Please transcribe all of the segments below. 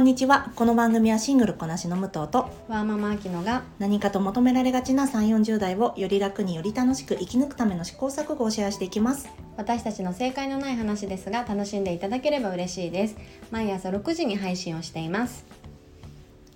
こんにちは。この番組はシングルこなしの武藤とワーママアキノが何かと求められがちな3 4 0代をより楽により楽しく生き抜くための試行錯誤をシェアしていきます。私たちの正解のない話ですが楽しんでいただければ嬉しいです。毎朝6時に配信をしています。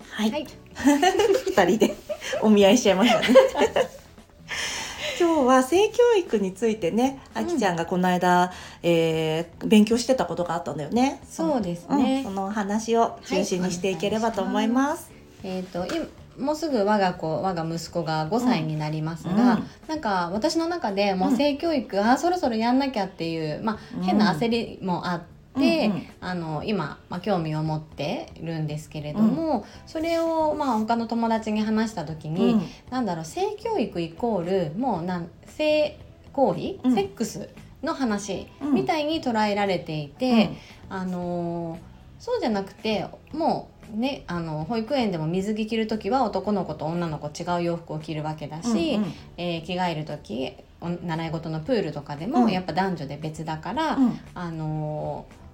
はい、はい。二人でお見合いしちゃいましたね。今日は性教育についてねあきちゃんがこの間、えー勉強してたことがあったんだよね。そうですね。うんその話を中心にしていければと思います、えっ、と今もうすぐ我が子我が息子が5歳になりますが、うん。なんか私の中でもう性教育、あーそろそろやんなきゃっていう、まうん。あ、変な焦りもあって。うんうん。あの今、まあ、興味を持ってるんですけれども、それを、まあ、他の友達に話した時に、うん。なんだろう性教育イコールもうなん性行為、うん。セックスの話うん。みたいに捉えられていて、あのーそうじゃなくてもうねあの保育園でも水着着る時は男の子と女の子違う洋服を着るわけだし、うんうん。えー着替える時お習い事のプールとかでうん。もやっぱ男女で別だから、うん。あのー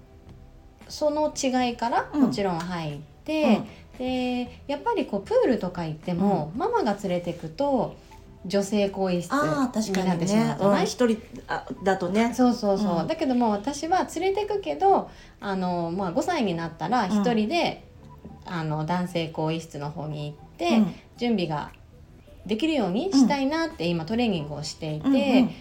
その違いからうん。もちろん入って、でやっぱりこうプールとか行っても、ママが連れてくと女性更衣室ああ確かになってしまにね。う人あだとね。そうそうそう、うん。だけども私は連れてくけどあの、まあ、5歳になったら一人で、あの男性更衣室の方に行って、うん。準備ができるようにしたいなって今トレーニングをしていて、うんうん。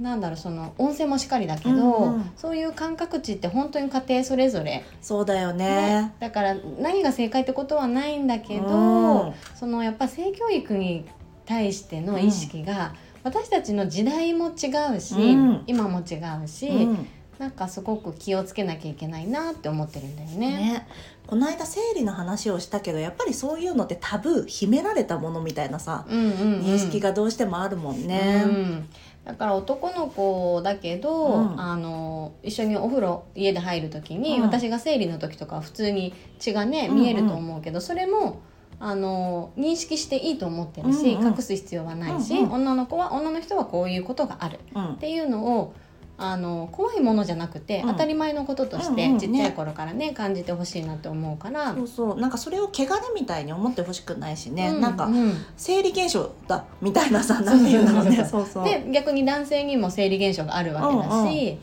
なんだろうその温泉もしっかりだけど、うんうん。そういう感覚値って本当に家庭それぞれ、そうだよね。ね。だから何が正解ってことはないんだけど、うん。そのやっぱ性教育に対しての意識が、私たちの時代も違うし、うん。今も違うし、うん。なんかすごく気をつけなきゃいけないなって思ってるんだよね。ね。この間生理の話をしたけどやっぱりそういうのってタブー秘められたものみたいなさ、認識がどうしてもあるもんね。うん。だから男の子だけど、うん。あの一緒にお風呂家で入る時に、うん。私が生理の時とかは普通に血がね見えると思うけど、それもあの認識していいと思ってるし、うんうん。隠す必要はないし、うんうん。女の子は女の人はこういうことがある。うん。っていうのをあの怖いものじゃなくて、うん。当たり前のこととして、うんうんちっちゃい頃からね感じてほしいなって思うから。そうそう。なんかそれを汚れみたいに思ってほしくないしね、うなんかうん生理現象だみたいなさなんていうんだろうねそうそう。で逆に男性にも生理現象があるわけだし、うんうん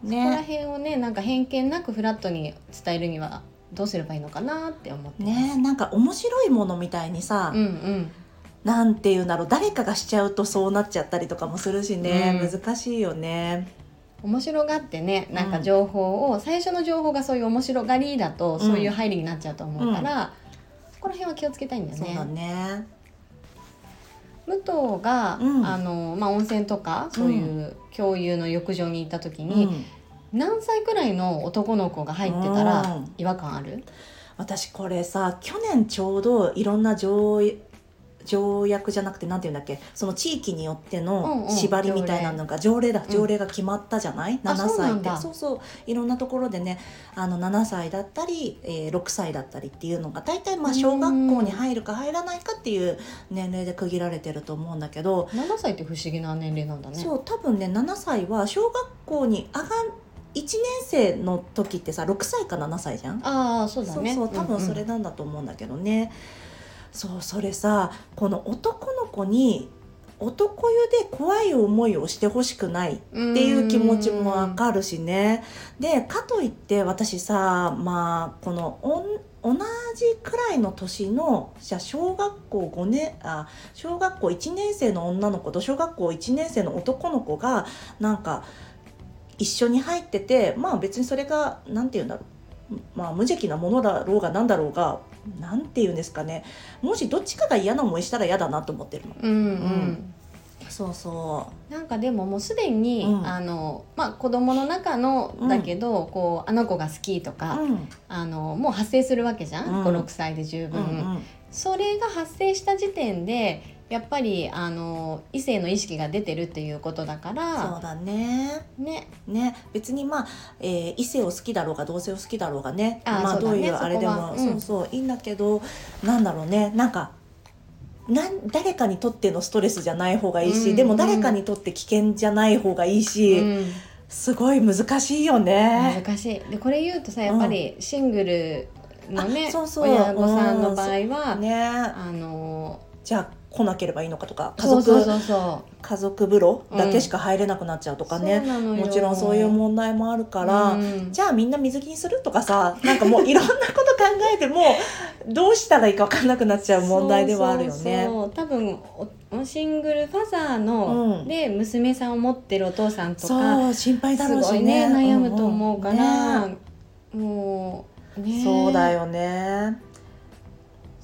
そこらね辺をねなんか偏見なくフラットに伝えるにはどうすればいいのかなって思って。ねなんか面白いものみたいにさ、うんうんなんていうんだろう誰かがしちゃうとそうなっちゃったりとかもするしね、うん難しいよね。面白がってねなんか情報を、最初の情報がそういう面白がりだと、んそういう入りになっちゃうと思うから、そこら辺は気をつけたいんだよそうだね。ね。武藤が、うんあのまあ、温泉とかそういう共有の浴場に行った時に、うん何歳くらいの男の子が入ってたらうん。違和感ある、私これさ去年ちょうどいろんな条条約じゃなくてなんていうんだっけ？その地域によってうんのうん。縛りみたいなのが条例。だうん。条例が決まったじゃない、あ7歳って。そうそういろんなところでねあの7歳だったり、えー6歳だったりっていうのが大体まあ小学校に入るか入らないかっていう年齢で区切られてると思うんだけど、7歳って不思議な年齢なんだね。そう多分ね7歳は小学校に上が1年生の時ってさ6歳か7歳じゃん？ああそうだね。そう多分それんなんだと思うんだけどね、そうそれさこの男の子に男湯で怖い思いをしてほしくないっていう気持ちもわかるしね。でかといって私さまあこのおん同じくらいの年のじゃあ小学校5年あ小学校1年生の女の子と小学校1年生の男の子がなんか一緒に入っててまあ別にそれが何て言うんだろう。まあ無邪気なものだろうが何だろうが何て言うんですかね。もしどっちかが嫌な思いしたら嫌だなと思ってるの。うんうん、ん。そうそなんかでももうすでに、うん。あのまあ子供の中のうん。だけど、こうあの子が好きとう。か、うん。あのもう発生するわけじゃん、うん。56歳で十う分、ん。それが発生した時点でやっぱりあの異性の意識が出てるっていうことだかそうらだね。ね。ね。別にまあ、えー異性を好きだろうが同性を好きだろうがね。あーまあね。どういうあれでもそうん。そうそういいんだけどなんだろうね。なんかなん誰かにとってのストレスじゃない方がいいし、うんでも誰かにとって危険じゃない方がいいし、うん。すごい難しいよね。難しい。でこれ言うとさやっぱりシングルのねあそうそう。親御さんの場合は、ね。あのじゃあ来なければいいのかとか家族家族風呂だけしか入れなくなっちゃうとうかね、そうなのよ。もちろんそういう問題もあるから、うん。じゃあみんな水着にするとかさなんかもういろんなこと考えてもどうしたらいいか分かんなくなっちゃう問題ではあるよね。多分おシングルファザーの、うん。で娘さんを持ってるお父さんとかそう心配だろうしね。ね悩むと思うから、んん。ね。もうね。そうだよね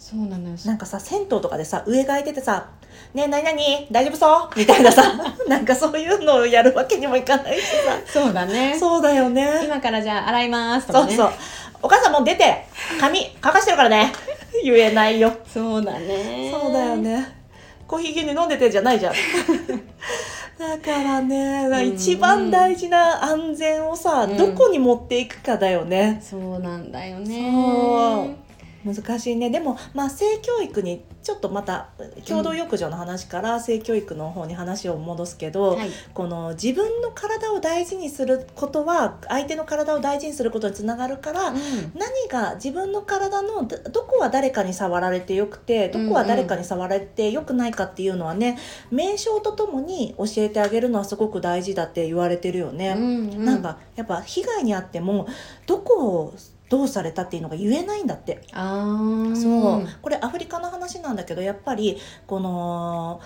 そうなのよ。なんかさ銭湯とかでさ上が空いててさ「ねえ何々大丈夫そう?」みたいなさ なんかそういうのをやるわけにもいかないしさ。そうだね。そうだよね。今からじゃあ洗いますとかね。そうそう。お母さんもう出て髪乾かしてるからね。言えないよ。そうだね。そうだよね。コーヒー牛乳飲んでてじゃないじゃん。だからねん。一番大事な安全をさ、うん。どこに持っていくかだよね。そうなんだよね難しいね。でもまあ性教育にちょっとまた共同浴場の話から性教育の方に話を戻すけど、はい。この自分の体を大事にすることは相手の体を大事にすることにつながるから、うん。何が自分の体のどどこは誰かに触られてよくてどこは誰かに触られてよくないかっていうのはね名称とともに教えてあげるのはすごく大事だって言われてるよね。うんうん。なんかやっぱ被害に遭ってもどこをどうされたっていうのが言えないんだって。あー。そう。これアフリカの話なんだけどやっぱりこの、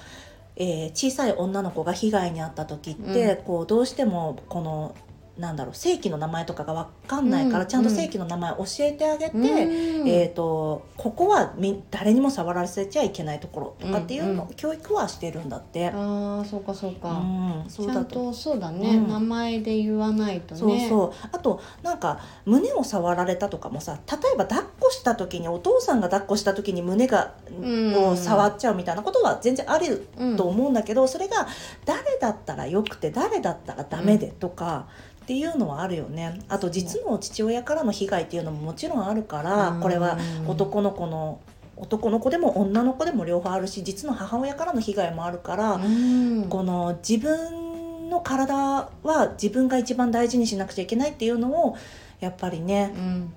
えー小さい女の子が被害に遭った時って、うこうどうしてもこのなんだろう正規の名前とかが分かんないから、うんちゃんと正規の名前教えてあげて、うん。えー、とここはみ誰にも触らせちゃいけないところとかっていうの、うんうん。教育はしてるんだって。ああそうかそうか、うん、そうちゃんだととそうだね、うん。名前で言わないとね。そうそう。あとなんか胸を触られたとかもさ例えば抱っこした時にお父さんが抱っこした時に胸が、うん。を触っちゃうみたいなことは全然あるうんと思うんだけど、それが誰だったらよくて誰だったらダメでとか。っていうのはあるよね。あと実の父親からの被害っていうのももちろんあるから、うん。これは男の子の男の子でも女の子でも両方あるし実の母親からの被害もあるから、うん。この自分の体は自分が一番大事にしなくちゃいけないっていうのをやっぱりね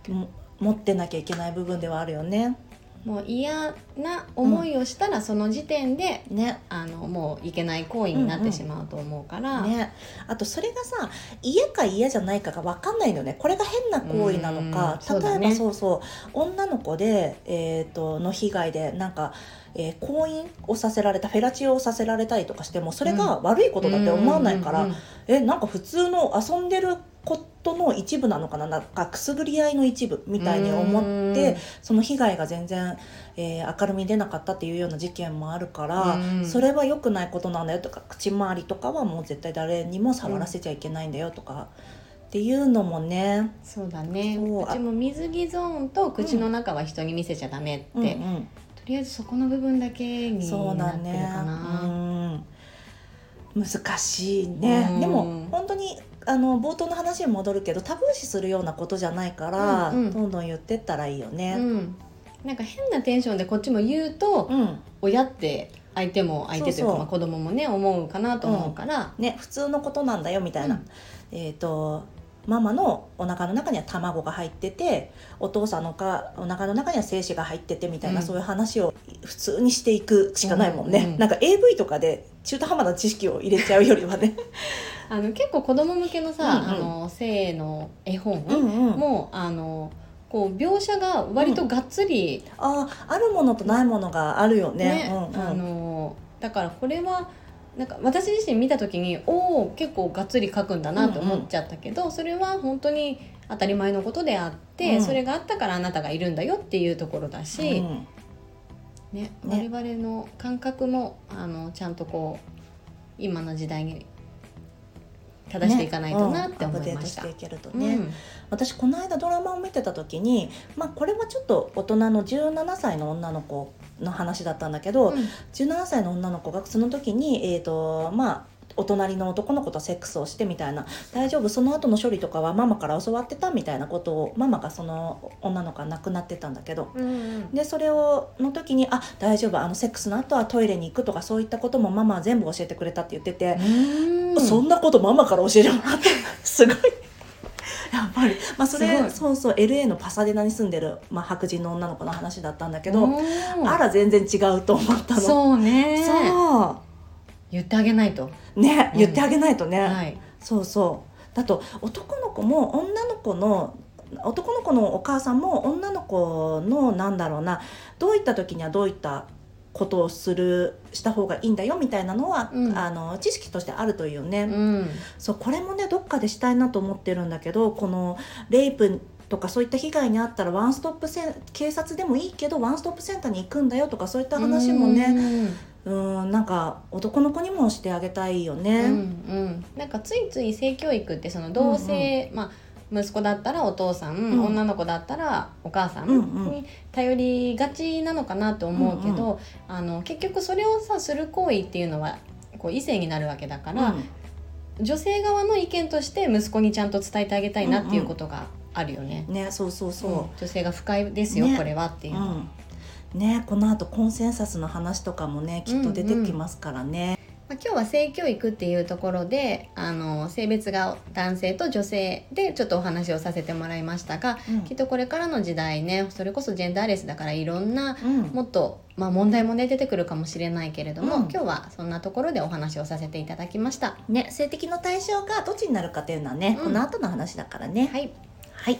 うん。も持ってなきゃいけない部分ではあるよね。もう嫌な思いをしたらその時点で、ね。あのもういけない行為になってしまうと思うから、ね、あとそれがさ嫌か嫌じゃないかが分かんないのね。これが変な行為なのか。うん。例えばそうそう。女の子で、えー、との被害でなんか、えー婚姻をさせられたフェラチオをさせられたりとかしてもそれが悪いことだって思わないから、うんうんうんえなんか普通の遊んでることの一部なのかななんかくすぐり合いの一部みたいに思ってその被害が全然、えー明るみに出なかったっていうような事件もあるから、うん。それは良くないことなんだよとか口周りとかはもう絶対誰にも触らせちゃいけないんだよとか、っていうのもね、そうだね。そううちも水着ゾーンと口の中は人に見せちゃダメって、うんうん。とりあえずそこの部分だけにそうなってるだねかな。うん難しいね、うん。でも本当にあの冒頭の話に戻るけどタブー視するようなことじゃないから、うんうん。どんどん言ってったらいいようね。ん、なんか変なテンションでこっちも言うと、うん。親って相手も相手というかまあ子供もね思うかなと思うから、ね、普通のことなんだよみたいな、うん。えっ、とママのお腹の中には卵が入っててお父さんのかお腹の中には精子が入っててみたいな、うん。そういう話を普通にしていくしかないもんね、うんうんなんか AV とかで中途半端な知識を入れちゃうよりはね。あの結構子供向けのさ、うんうん。あの性の絵本うんうん。もあのこう描写が割とがっつり、ああるものとないものがあるよね。ねうんうん。あのだからこれはなんか私自身見た時におお結構がっつり描くんだなと思っちゃったけど、それは本当に当たり前のことであって、うん。それがあったからあなたがいるんだよっていうところだし、うん。ねね。我々の感覚もあのちゃんとこう今の時代に正していかないとなって思いました。ねうん。ね、私この間ドラマを見てた時に、まあ、これはちょっと大人の17歳の女の子の話だったんだけど、うん。17歳の女の子がその時に、えーとまあ、お隣の男の子とセックスをしてみたいな。大丈夫その後の処理とかはママから教わってたみたいなことをママがその女の子が亡くなってたんだけど。うんうん。でそれをの時に「あ大丈夫あのセックスの後はトイレに行く」とかそういったこともママは全部教えてくれたって言ってて、うん。そんなことママから教えてもらってすごい やっぱり、まあ、それそうそう LA のパサデナに住んでる、まあ、白人の女の子の話だったんだけど、あら全然違うと思ったの。そうね。そ言ってあげないと、うねうん。言ってあげないとね、はい。そうそう。だと男の子も女の子の男の子のお母さんも女の子のなんだろうなどういった時にはどういったことをするした方がいいんだよみたいなのは、うん。あの知識としてあるというね、うん。そうこれもねどっかでしたいなと思ってるんだけどこのレイプとかそういった被害に遭ったらワンストップセン警察でもいいけどワンストップセンターに行くんだよとかそういった話もねうん。なんか男の子にもしてあげたいようん、ね。うんうん、なんかついつい性教育ってその同性、まあ息子だったらお父さん、うん女の子だったらお母さんうんうんに頼りがちなのかなと思うけど、あの結局それをさする行為っていうのはこう異性になるわけだから、女性側の意見として息子にちゃんと伝えてあげたいなっていうことがあるよね。うんねそうそうそう。うん女性が不快ですよ、ねこれはっていうのは。うんね、この後コンセンサスの話とかもねきっと出てきますからね。まあ、今日は性教育っていうところであの性別が男性と女性でちょっとお話をさせてもらいましたが、うんきっとこれからの時代ねそれこそジェンダーレスだからいろんなうんもっと、まあ、問題もね出てくるかもしれないけれども、うん今日はそんなところでお話をさせていただきました。ね、性的の対象がどっちになるかっていうのはね、うんこの後の話だからね。はい、はい。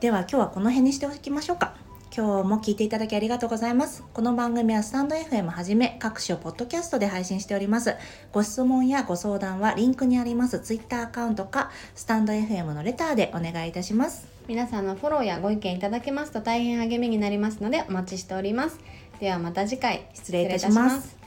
では今日はこの辺にしておきましょうか。今日も聞いていただきありがとうございます。この番組はスタンド FM はじめ各種ポッドキャストで配信しております。ご質問やご相談はリンクにあります Twitter アカウントかスタンド FM のレターでお願いいたします。皆さんのフォローやご意見いただけますと大変励みになりますのでお待ちしております。ではまた次回失礼いたします